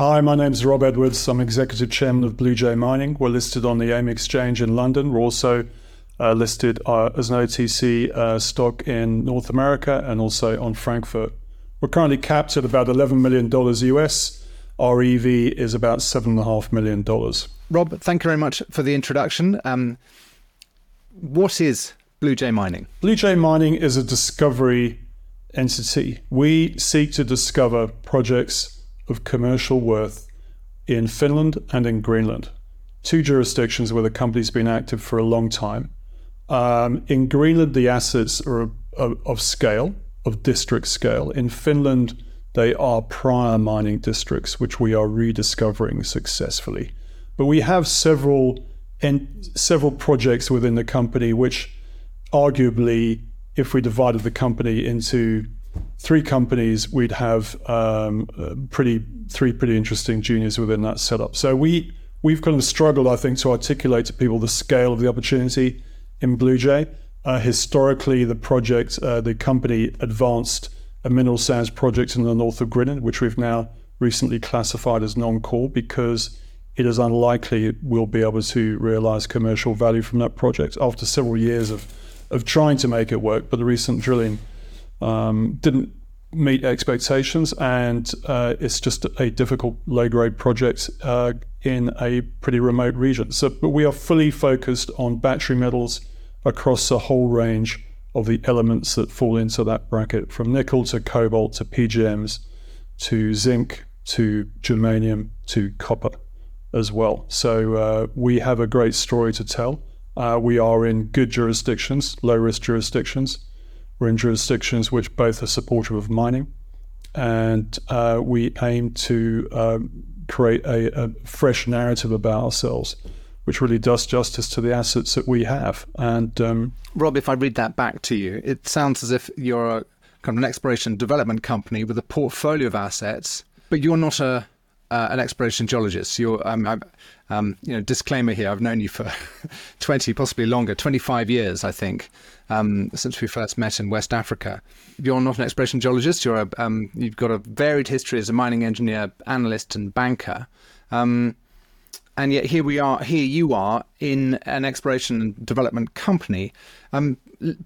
Hi, my name is Rob Edwards. I'm Executive Chairman of Bluejay Mining. We're listed on the AIM exchange in London. We're also uh, listed uh, as an OTC uh, stock in North America and also on Frankfurt. We're currently capped at about $11 million US. Our EV is about $7.5 million. Rob, thank you very much for the introduction. Um, what is Bluejay Mining? Bluejay Mining is a discovery entity. We seek to discover projects of commercial worth in Finland and in Greenland, two jurisdictions where the company's been active for a long time. Um, in Greenland, the assets are of, of scale, of district scale. In Finland, they are prior mining districts, which we are rediscovering successfully. But we have several several projects within the company which arguably if we divided the company into three companies, we'd have um, pretty three pretty interesting juniors within that setup. So we we've kind of struggled, I think, to articulate to people the scale of the opportunity in Bluejay. Uh, historically, the project, uh, the company advanced a mineral sands project in the north of Greenland, which we've now recently classified as non-core because it is unlikely we'll be able to realize commercial value from that project after several years of, of trying to make it work. But the recent drilling um, didn't meet expectations, and uh, it's just a difficult low grade project uh, in a pretty remote region. So, but we are fully focused on battery metals across a whole range of the elements that fall into that bracket from nickel to cobalt to PGMs to zinc to germanium to copper as well. So uh, we have a great story to tell. Uh, we are in good jurisdictions, low risk jurisdictions. We're in jurisdictions which both are supportive of mining, and uh, we aim to um, create a, a fresh narrative about ourselves which really does justice to the assets that we have. And um, Rob, if I read that back to you, it sounds as if you're a kind of an exploration development company with a portfolio of assets, but you're not a uh, an exploration geologist. You're, um, um, you know, disclaimer here. I've known you for twenty, possibly longer, twenty-five years, I think, um, since we first met in West Africa. You're not an exploration geologist. You're a, um, you've got a varied history as a mining engineer, analyst, and banker. Um, and yet here we are here you are in an exploration and development company um,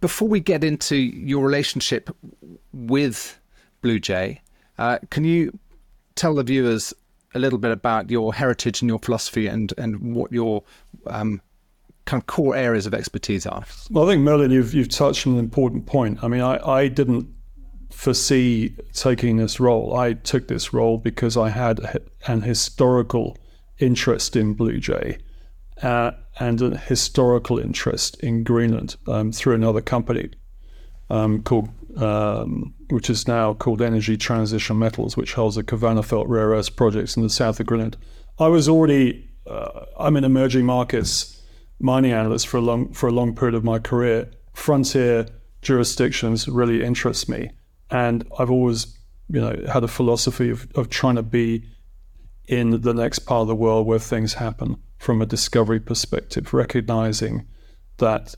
before we get into your relationship with Bluejay uh, can you tell the viewers a little bit about your heritage and your philosophy and and what your um, kind of core areas of expertise are. Well i think merlin you've you've touched on an important point. I mean i i didn't foresee taking this role. I took this role because i had an historical interest in Bluejay uh, and a historical interest in Greenland um, through another company um, called, um, which is now called Energy Transition Metals, which holds a Kvanefjeld rare earths projects in the south of Greenland. I was already, uh, I'm an emerging markets mining analyst for a long for a long period of my career. Frontier jurisdictions really interest me, and I've always, you know, had a philosophy of, of trying to be in the next part of the world where things happen from a discovery perspective, recognizing that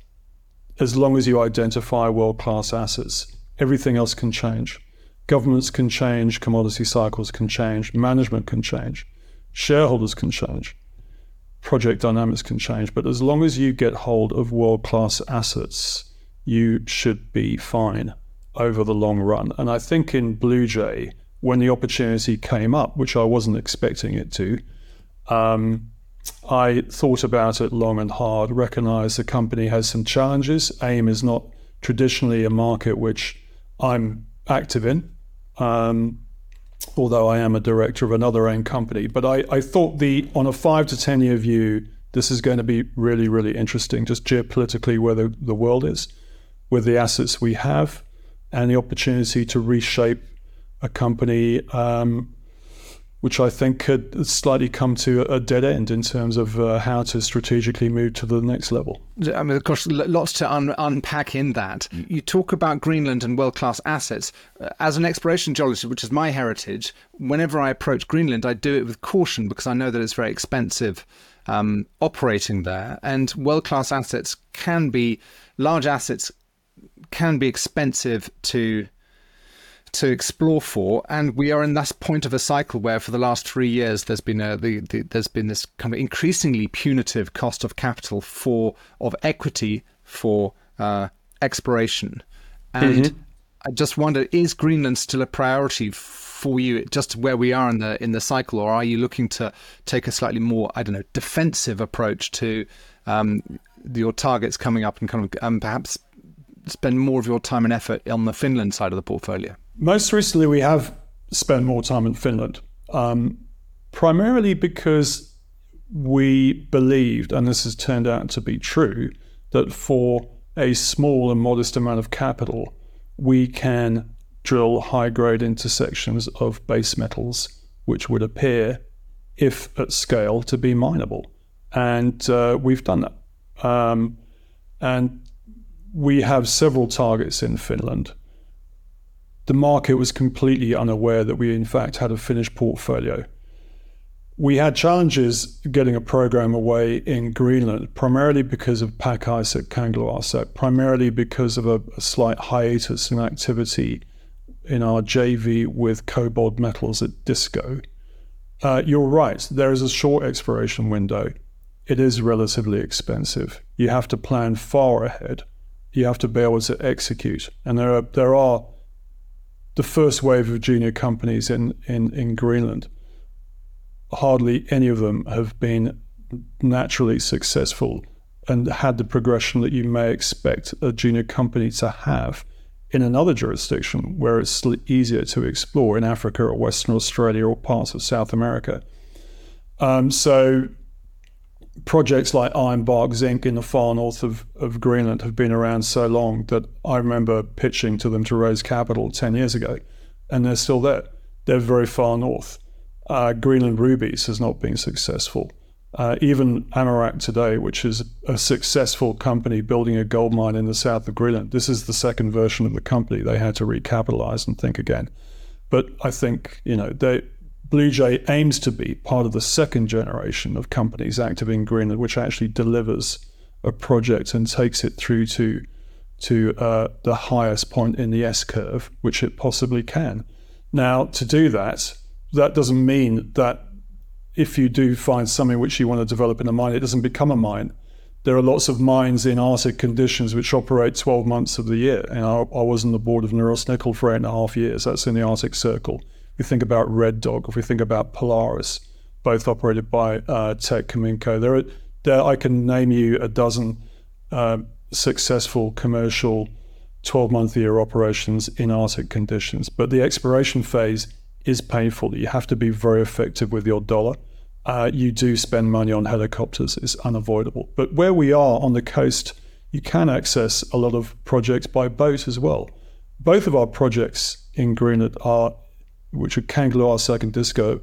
as long as you identify world class assets, everything else can change. Governments can change, commodity cycles can change, management can change, shareholders can change, project dynamics can change. But as long as you get hold of world class assets, you should be fine over the long run. And I think in Bluejay, when the opportunity came up, which I wasn't expecting it to, um, I thought about it long and hard, recognized the company has some challenges. AIM is not traditionally a market which I'm active in, um, although I am a director of another AIM company. But I, I thought the on a five to 10 year view, this is going to be really, really interesting, just geopolitically where the, the world is, with the assets we have, and the opportunity to reshape a company um, which I think could slightly come to a dead end in terms of uh, how to strategically move to the next level. I mean, of course, lots to un- unpack in that. You talk about Greenland and world class assets. Uh, as an exploration geologist, which is my heritage, whenever I approach Greenland, I do it with caution because I know that it's very expensive um, operating there. And world class assets can be, large assets can be expensive to to explore for, and we are in this point of a cycle where, for the last three years, there's been a the, the, there's been this kind of increasingly punitive cost of capital for of equity for uh, exploration, and mm-hmm. I just wonder: is Greenland still a priority for you, just where we are in the in the cycle, or are you looking to take a slightly more, I don't know, defensive approach to um, your targets coming up and kind of um, perhaps spend more of your time and effort on the Finland side of the portfolio? Most recently, we have spent more time in Finland, um, primarily because we believed, and this has turned out to be true, that for a small and modest amount of capital, we can drill high grade intersections of base metals, which would appear, if at scale, to be mineable. And uh, we've done that. Um, and we have several targets in Finland. The market was completely unaware that we, in fact, had a Finnish portfolio. We had challenges getting a program away in Greenland, primarily because of Pakisat Kangerluarsuk, primarily because of a, a slight hiatus in activity in our JV with KoBold Metals at Disko. Uh, you're right, there is a short expiration window. It is relatively expensive. You have to plan far ahead you have to be able to execute. And there are there are the first wave of junior companies in, in, in Greenland. Hardly any of them have been naturally successful and had the progression that you may expect a junior company to have in another jurisdiction where it's easier to explore in Africa or Western Australia or parts of South America. Um, so projects like Ironbark Zinc in the far north of, of Greenland have been around so long that I remember pitching to them to raise capital 10 years ago, and they're still there. They're very far north. Uh, Greenland Rubies has not been successful. Uh, even Amaroq today, which is a successful company building a gold mine in the south of Greenland, this is the second version of the company. They had to recapitalize and think again. But I think, you know, they, Bluejay aims to be part of the second generation of companies active in Greenland, which actually delivers a project and takes it through to to uh, the highest point in the S curve, which it possibly can. Now, to do that, that doesn't mean that if you do find something which you want to develop in a mine, it doesn't become a mine. There are lots of mines in Arctic conditions which operate 12 months of the year. And I, I was on the board of Norilsk Nickel for eight and a half years. That's in the Arctic Circle we think about Red Dog, if we think about Polaris, both operated by uh, Teck Cominco, there, there I can name you a dozen uh, successful commercial 12 month year operations in Arctic conditions. But the exploration phase is painful. You have to be very effective with your dollar. Uh, you do spend money on helicopters, it's unavoidable. But where we are on the coast, you can access a lot of projects by boat as well. Both of our projects in Greenland are which are Kangerluarsuk and Disko,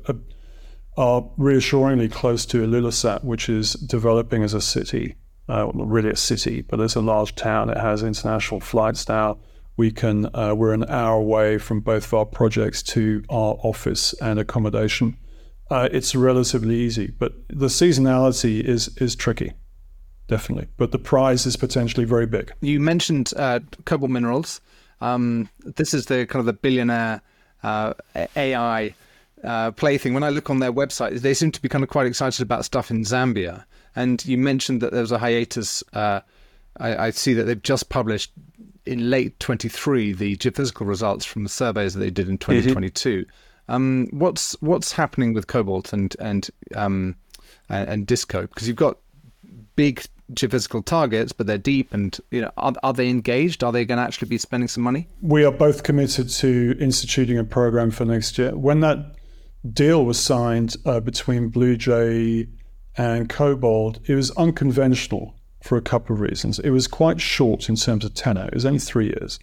are, reassuringly close to Ilulissat, which is developing as a city. Uh, not really a city, but it's a large town. It has international flights now. We can uh, we're an hour away from both of our projects to our office and accommodation. Uh, it's relatively easy, but the seasonality is is tricky, definitely. But the prize is potentially very big. You mentioned uh, KoBold minerals. Um, this is the kind of the billionaire uh, AI uh, plaything. When I look on their website, they seem to be kind of quite excited about stuff in Zambia. And you mentioned that there was a hiatus. Uh, I, I, see that they've just published in late 23 the geophysical results from the surveys that they did in 2022. Mm-hmm. Um, what's what's happening with KoBold and and um, and, and Disko? Because you've got big geophysical targets, but they're deep and you know are, are they engaged? Are they going to actually be spending some money? We are both committed to instituting a program for next year. When that deal was signed uh, between Bluejay and KoBold, it was unconventional for a couple of reasons. It was quite short in terms of tenor. It was only three years.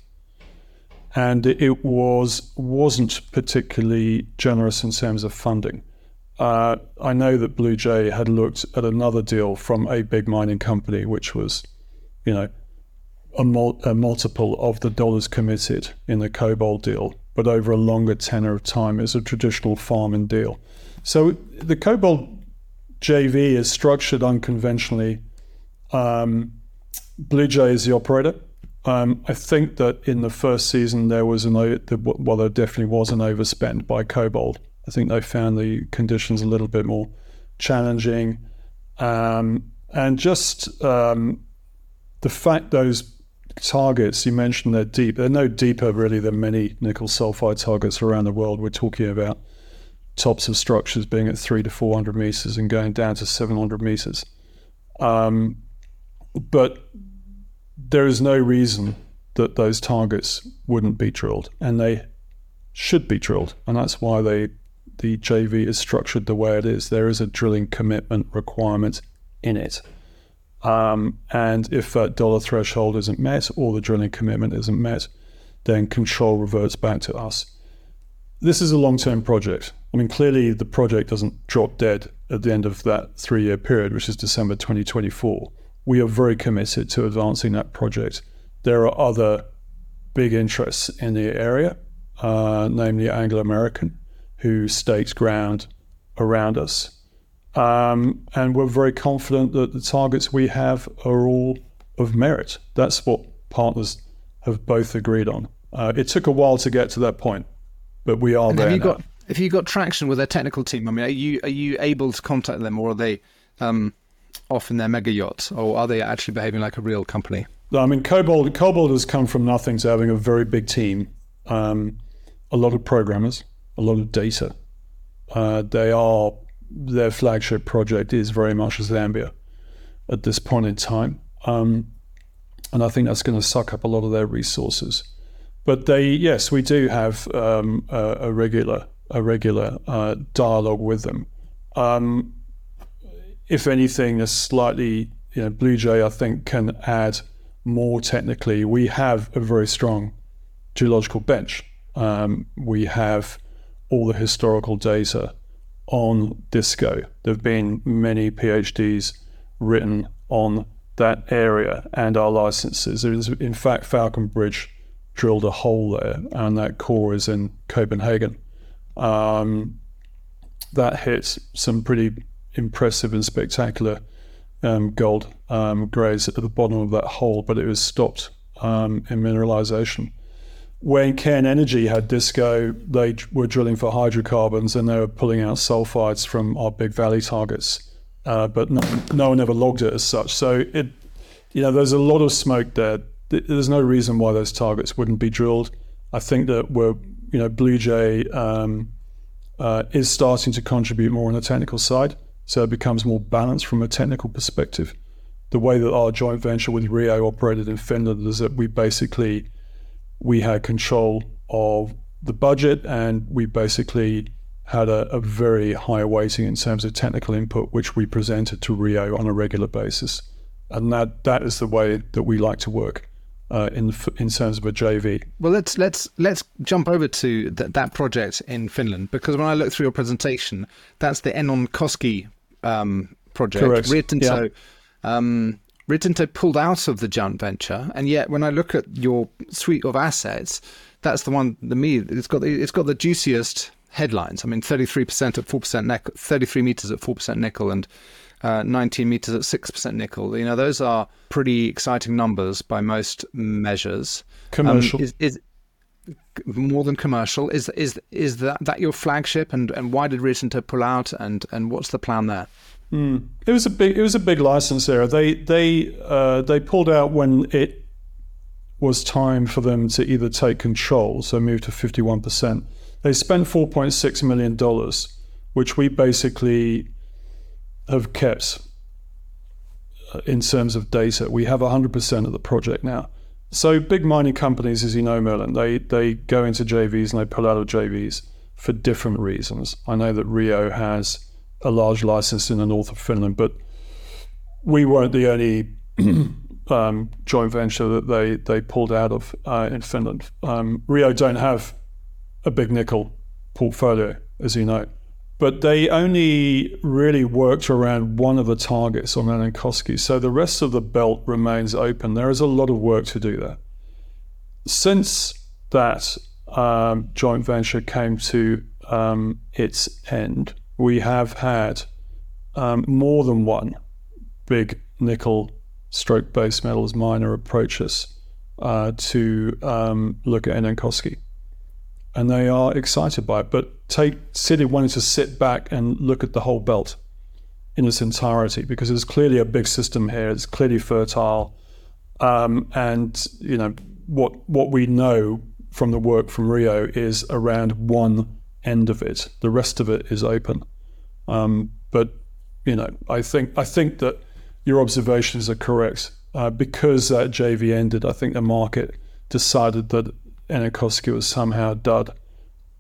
And it was wasn't particularly generous in terms of funding. Uh, I know that Bluejay had looked at another deal from a big mining company, which was, you know, a, mul- a, multiple of the dollars committed in the KoBold deal, but over a longer tenor of time as a traditional farming deal. So the KoBold JV is structured unconventionally. Um, Bluejay is the operator. Um, I think that in the first season there was an well, there definitely was an overspend by KoBold. I think they found the conditions a little bit more challenging, um, and just um, the fact those targets you mentioned they're deep. They're no deeper really than many nickel sulfide targets around the world. We're talking about tops of structures being at three to four hundred meters and going down to seven hundred meters. Um, but there is no reason that those targets wouldn't be drilled, and they should be drilled, and that's why they the JV is structured the way it is. There is a drilling commitment requirement in it. Um, and if that dollar threshold isn't met or the drilling commitment isn't met, then control reverts back to us. This is a long term project. I mean, clearly the project doesn't drop dead at the end of that three year period, which is December 2024 we are very committed to advancing that project. There are other big interests in the area, uh, namely Anglo American, who stakes ground around us. Um, and we're very confident that the targets we have are all of merit. That's what partners have both agreed on. Uh, it took a while to get to that point, but we are and there. Have you now. got have you got traction with their technical team? I mean, are you are you able to contact them, or are they um, off in their mega yachts, or are they actually behaving like a real company? I mean, Cobalt KoBold has come from nothing to having a very big team, um, a lot of programmers, a lot of data. Uh, they are their flagship project is very much Zambia at this point in time, um, and I think that's going to suck up a lot of their resources. But they, yes, we do have um, a, a, regular a regular uh, dialogue with them. Um, if anything, a slightly, you know, Bluejay, I think, can add more technically. We have a very strong geological bench. Um, we have all the historical data on Disko. There have been many PhDs written on that area and our licenses. There is, in fact, Falconbridge drilled a hole there, and that core is in Copenhagen. Um, that hits some pretty impressive and spectacular um, gold um, grades at the bottom of that hole, but it was stopped um, in mineralization. When Cairn Energy had Disko, they were drilling for hydrocarbons and they were pulling out sulfides from our Big Valley targets, uh, but no, no, one ever logged it as such. So it, you know, there's a lot of smoke there. There's no reason why those targets wouldn't be drilled. I think that we're, you know, Bluejay um, uh, is starting to contribute more on the technical side so it becomes more balanced from a technical perspective. The way that our joint venture with Rio operated in Finland is that we basically we had control of the budget and we basically had a, a very high weighting in terms of technical input, which we presented to Rio on a regular basis. And that, that is the way that we like to work. Uh, in in terms of a JV. Well, let's let's let's jump over to th- that project in Finland because when I look through your presentation, that's the Enonkoski um, project. Correct. Rio Tinto, yeah. um, Rio Tinto pulled out of the joint venture, and yet when I look at your suite of assets, that's the one. The me, it's got the, it's got the juiciest headlines. I mean, thirty three percent at four percent nickel, thirty three meters at four percent nickel, and uh, 19 meters at 6% nickel. You know, those are pretty exciting numbers by most measures. Commercial. Um, is, is, more than commercial. Is is is that that your flagship, and, and why did Rio Tinto pull out, and and what's the plan there? Mm. It was a big it was a big license there. They they uh, they pulled out when it was time for them to either take control, so move to fifty one percent. They spent four point six million dollars, which we basically have kept uh, in terms of data. We have hundred percent of the project now. So big mining companies, as you know, Merlin, they they go into JVs and they pull out of JVs for different reasons. I know that Rio has a large license in the north of Finland, but we weren't the only um, joint venture that they they pulled out of uh, in Finland. Um, Rio don't have a big nickel portfolio, as you know but they only really worked around one of the targets on Enonkoski. So the rest of the belt remains open. There is a lot of work to do there. Since that um, joint venture came to um, its end, we have had um, more than one big nickel stroke base metals miner approach us uh, to um, look at Enonkoski. And they are excited by it. But take City wanting to sit back and look at the whole belt in its entirety because there's clearly a big system here. It's clearly fertile. Um, and, you know, what, what we know from the work from Rio is around one end of it. The rest of it is open. Um, but you know, I think I think that your observations are correct. Uh, because that JV ended, I think the market decided that Enonkoski was somehow dud.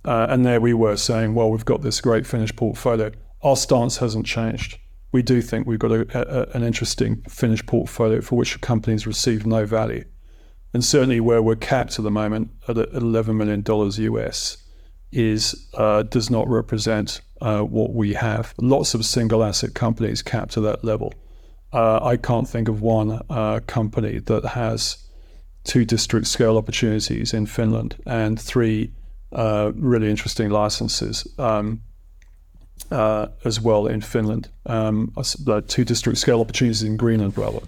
Uh, and there we were saying, well, we've got this great Finnish portfolio. Our stance hasn't changed. We do think we've got a, a, an interesting Finnish portfolio for which the companies receive no value. And certainly where we're capped at the moment at $11 million US is uh, does not represent uh, what we have. Lots of single asset companies capped to that level. Uh, I can't think of one uh, company that has two district scale opportunities in Finland and three uh, really interesting licenses um, uh, as well in Finland. Um, two district scale opportunities in Greenland, rather.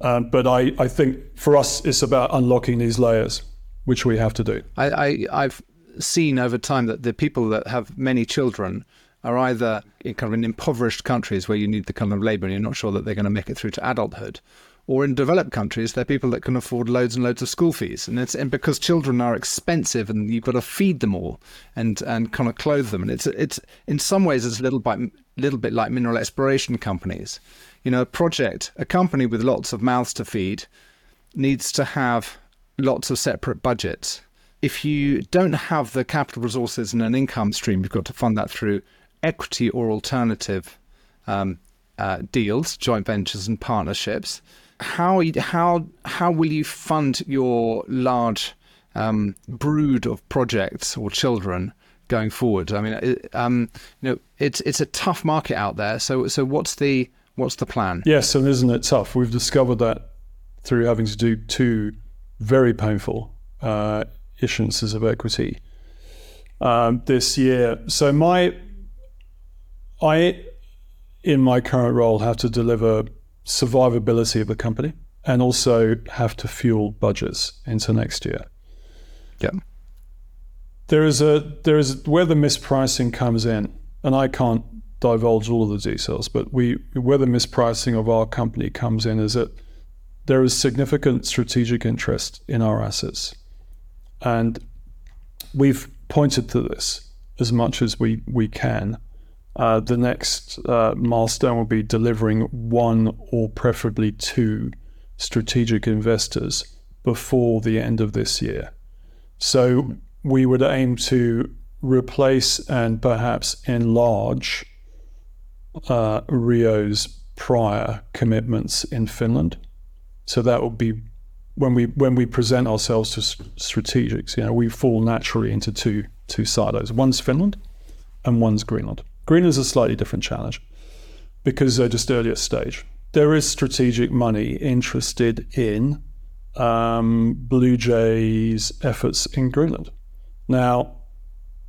Um, but I, I think for us, it's about unlocking these layers, which we have to do. I, I, I've seen over time that the people that have many children are either in kind of in impoverished countries where you need the kind of labour and you're not sure that they're going to make it through to adulthood, or in developed countries, they're people that can afford loads and loads of school fees, and it's and because children are expensive and you've got to feed them all and and kind of clothe them, and it's it's in some ways it's a little bit little bit like mineral exploration companies, you know, a project, a company with lots of mouths to feed, needs to have lots of separate budgets if you don't have the capital resources and an income stream, you've got to fund that through equity or alternative um, uh, deals, joint ventures, and partnerships. How how how will you fund your large um, brood of projects or children going forward? I mean, it, um, you know, it's it's a tough market out there. So so what's the what's the plan? Yes, and isn't it tough? We've discovered that through having to do two very painful uh, issuances of equity um, this year. So my, I, in my current role, have to deliver survivability of the company and also have to fuel budgets into next year. Yeah. There is a there is where the mispricing comes in, and I can't divulge all of the details, but we where the mispricing of our company comes in is that there is significant strategic interest in our assets. And we've pointed to this as much as we, we can. Uh, the next uh, milestone will be delivering one or preferably two strategic investors before the end of this year. So we would aim to replace and perhaps enlarge uh, Rio's prior commitments in Finland. So that would be when we when we present ourselves to strategics, you know, we fall naturally into two two silos. One's Finland, and one's Greenland. Greenland is a slightly different challenge because they're just earlier stage. There is strategic money interested in um, Bluejay's efforts in Greenland. Now,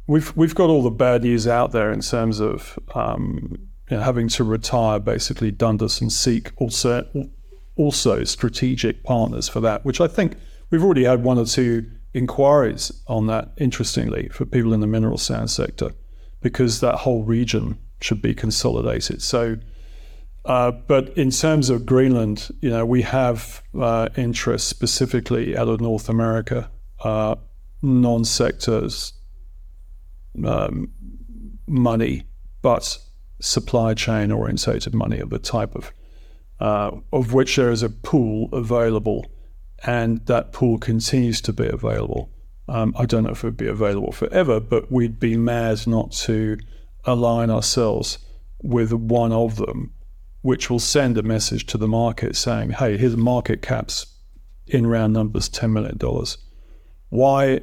we've we've got all the bad news out there in terms of um, you know, having to retire basically Dundas and seek also also strategic partners for that, which I think we've already had one or two inquiries on that, interestingly, for people in the mineral sand sector, because that whole region should be consolidated. So, uh, but in terms of Greenland, you know, we have uh, interest specifically out of North America, uh, non-sectors um, money, but supply chain orientated money of the type of uh, of which there is a pool available, and that pool continues to be available. Um, I don't know if it would be available forever, but we'd be mad not to align ourselves with one of them, which will send a message to the market saying, hey, here's market caps in round numbers $10 million. Why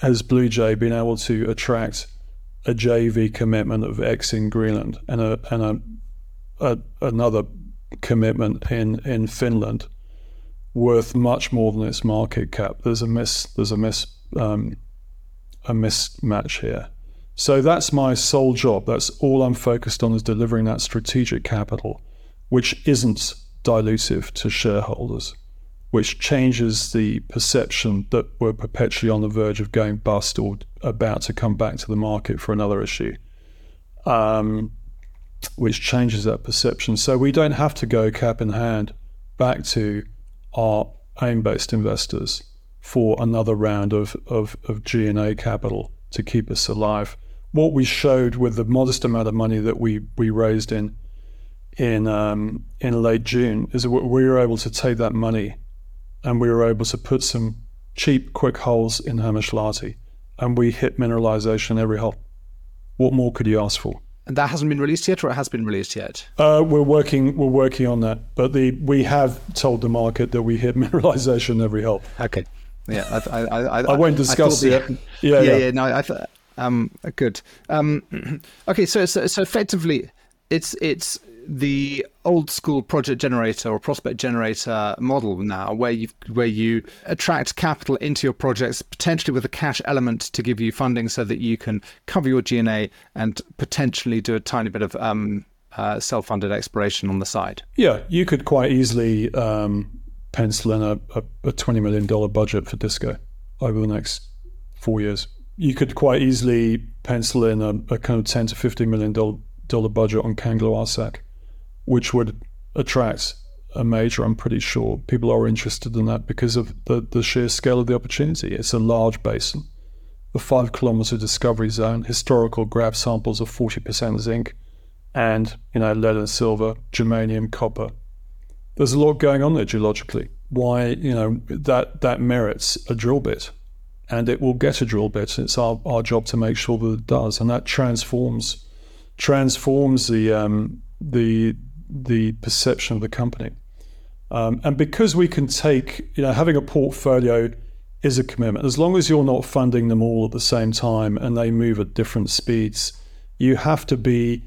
has Bluejay been able to attract a JV commitment of X in Greenland and a, and a a, another commitment in in Finland worth much more than its market cap. There's a miss. There's a miss. Um, a mismatch here. So that's my sole job. That's all I'm focused on is delivering that strategic capital, which isn't dilutive to shareholders. which changes the perception that we're perpetually on the verge of going bust or about to come back to the market for another issue, um, which changes that perception. So we don't have to go cap in hand back to our AIM based investors for another round of, of, of G&A capital to keep us alive. What we showed with the modest amount of money that we, we raised in in um, in late June is that we were able to take that money and we were able to put some cheap, quick holes in Hammaslahti, and we hit mineralization every hole. What more could you ask for? And that hasn't been released yet, or it has been released yet? Uh, we're working. We're working on that, but the we have told the market that we hit mineralization every hole. Okay. Yeah, I, I, I, I won't discuss it. yeah, yeah, yeah, yeah, No, I thought. Um, good. Um, okay, so, so so effectively, it's it's the old school project generator or prospect generator model now, where you where you attract capital into your projects, potentially with a cash element to give you funding, so that you can cover your G&A and potentially do a tiny bit of um, uh, self-funded exploration on the side. Yeah, you could quite easily um, pencil in a, a, a twenty million dollar budget for Disko over the next four years. You could quite easily pencil in a, a kind of ten to fifteen million dollar dollar budget on Kangerluarsuk which would attract a major. I'm pretty sure people are interested in that because of the, the sheer scale of the opportunity. It's a large basin, a five kilometer discovery zone, historical grab samples of 40% zinc, and you know lead and silver, germanium, copper. There's a lot going on there geologically. Why you know that that merits a drill bit, and it will get a drill bit. It's our, our job to make sure that it does, and that transforms transforms the um, the the perception of the company. Um, and because we can take, you know, having a portfolio is a commitment. As long as you're not funding them all at the same time and they move at different speeds, you have to be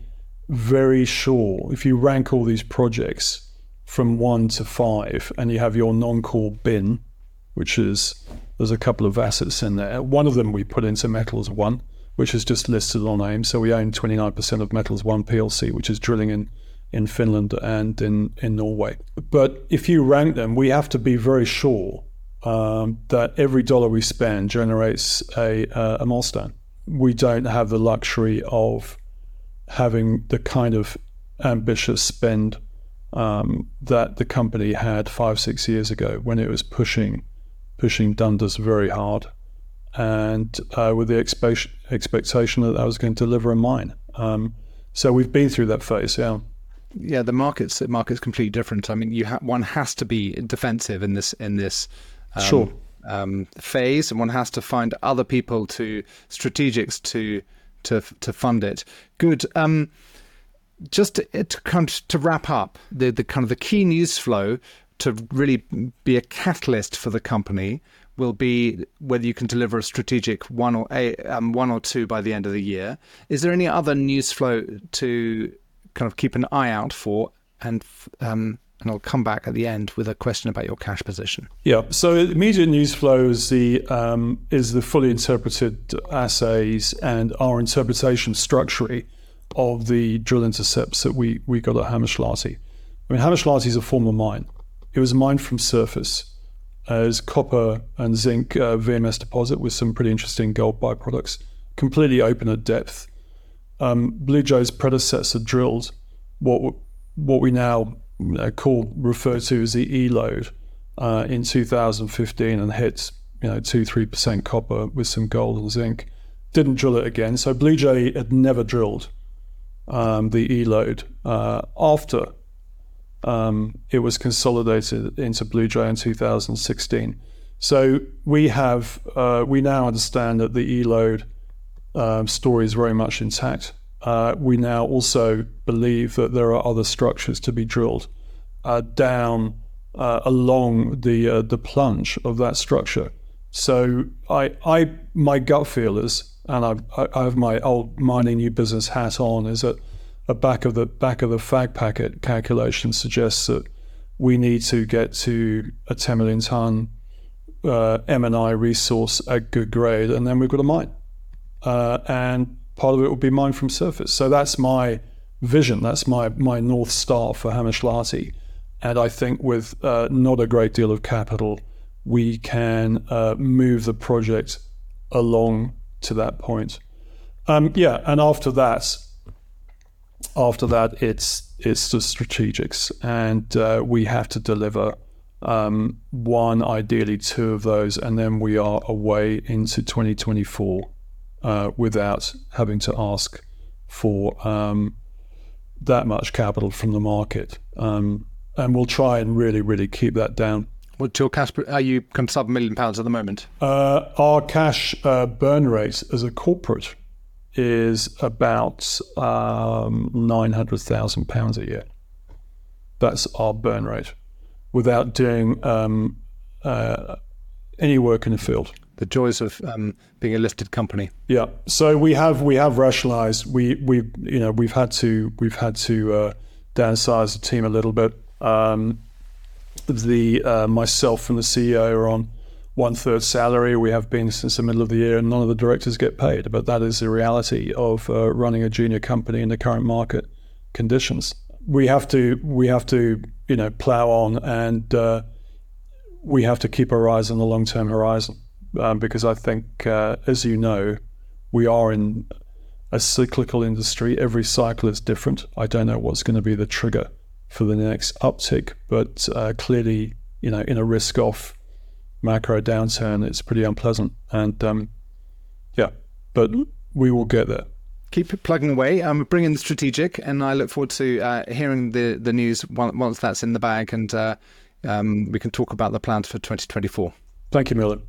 very sure. If you rank all these projects from one to five and you have your non core bin, which is there's a couple of assets in there. One of them we put into Metals One, which is just listed on AIM. So we own 29% of Metals One PLC, which is drilling in in Finland and in, in Norway. But if you rank them, we have to be very sure um, that every dollar we spend generates a, uh, a milestone. We don't have the luxury of having the kind of ambitious spend um, that the company had five, six years ago when it was pushing pushing Dundas very hard, and uh, with the expe- expectation that that was going to deliver a mine. Um, so we've been through that phase, yeah yeah, the market's the market's completely different. I mean, you ha- one has to be defensive in this in this um, sure. um, phase, and one has to find other people to strategics to to to fund it. Good. Um, just to, to kind of, to wrap up the the kind of the key news flow to really be a catalyst for the company will be whether you can deliver a strategic one or a um, one or two by the end of the year. Is there any other news flow to kind of keep an eye out for, and um, and I'll come back at the end with a question about your cash position. Yeah. So immediate news flow is the um, is the fully interpreted assays and our interpretation structurally of the drill intercepts that we we got at Hammaslahti. I mean, Hammaslahti is a former mine. It was mined from surface as copper and zinc uh, VMS deposit with some pretty interesting gold byproducts, completely open at depth um, Bluejay's predecessor drilled what what we now call refer to as the E lode uh, in 2015 and hit you know two three percent copper with some gold and zinc. Didn't drill it again. So Bluejay had never drilled um, the E lode uh, after um, it was consolidated into Bluejay in 2016. So we have uh, we now understand that the E lode um, story is very much intact. Uh, we now also believe that there are other structures to be drilled uh, down uh, along the uh, the plunge of that structure. So I, I my gut feel is, and I, I have my old mining new business hat on, is that a back of the back of the fag packet calculation suggests that we need to get to a 10 million ton uh, M&I resource at good grade, and then we've got a mine uh, and part of it will be mined from surface. So that's my vision. That's my my north star for Hammaslahti. And I think with uh, not a great deal of capital, we can uh, move the project along to that point. Um, yeah, and after that, after that, it's it's the strategics, and uh, we have to deliver um, one, ideally two of those, and then we are away into 2024 uh, without having to ask for um, that much capital from the market. Um, and we'll try and really, really keep that down. What's your cash? Are you sub a million pounds at the moment? Uh, our cash uh, burn rate as a corporate is about um, nine hundred thousand pounds a year. That's our burn rate, without doing um, uh, any work in the field. The joys of um, being a listed company. Yeah. So we have we have rationalised. We we you know we've had to we've had to uh, downsize the team a little bit. Um, the uh, myself and the CEO are on one third salary. We have been since the middle of the year, and none of the directors get paid. But that is the reality of uh, running a junior company in the current market conditions. We have to we have to you know plow on, and uh, we have to keep our eyes on the long term horizon um, because I think, uh, as you know, we are in a cyclical industry. Every cycle is different. I don't know what's going to be the trigger for the next uptick, but uh, clearly, you know, in a risk-off macro downturn, it's pretty unpleasant. And um, yeah, but we will get there. Keep plugging away. I'm um, bringing the strategic, and I look forward to uh, hearing the the news once that's in the bag, and uh, um, we can talk about the plans for 2024. Thank you, Merlin.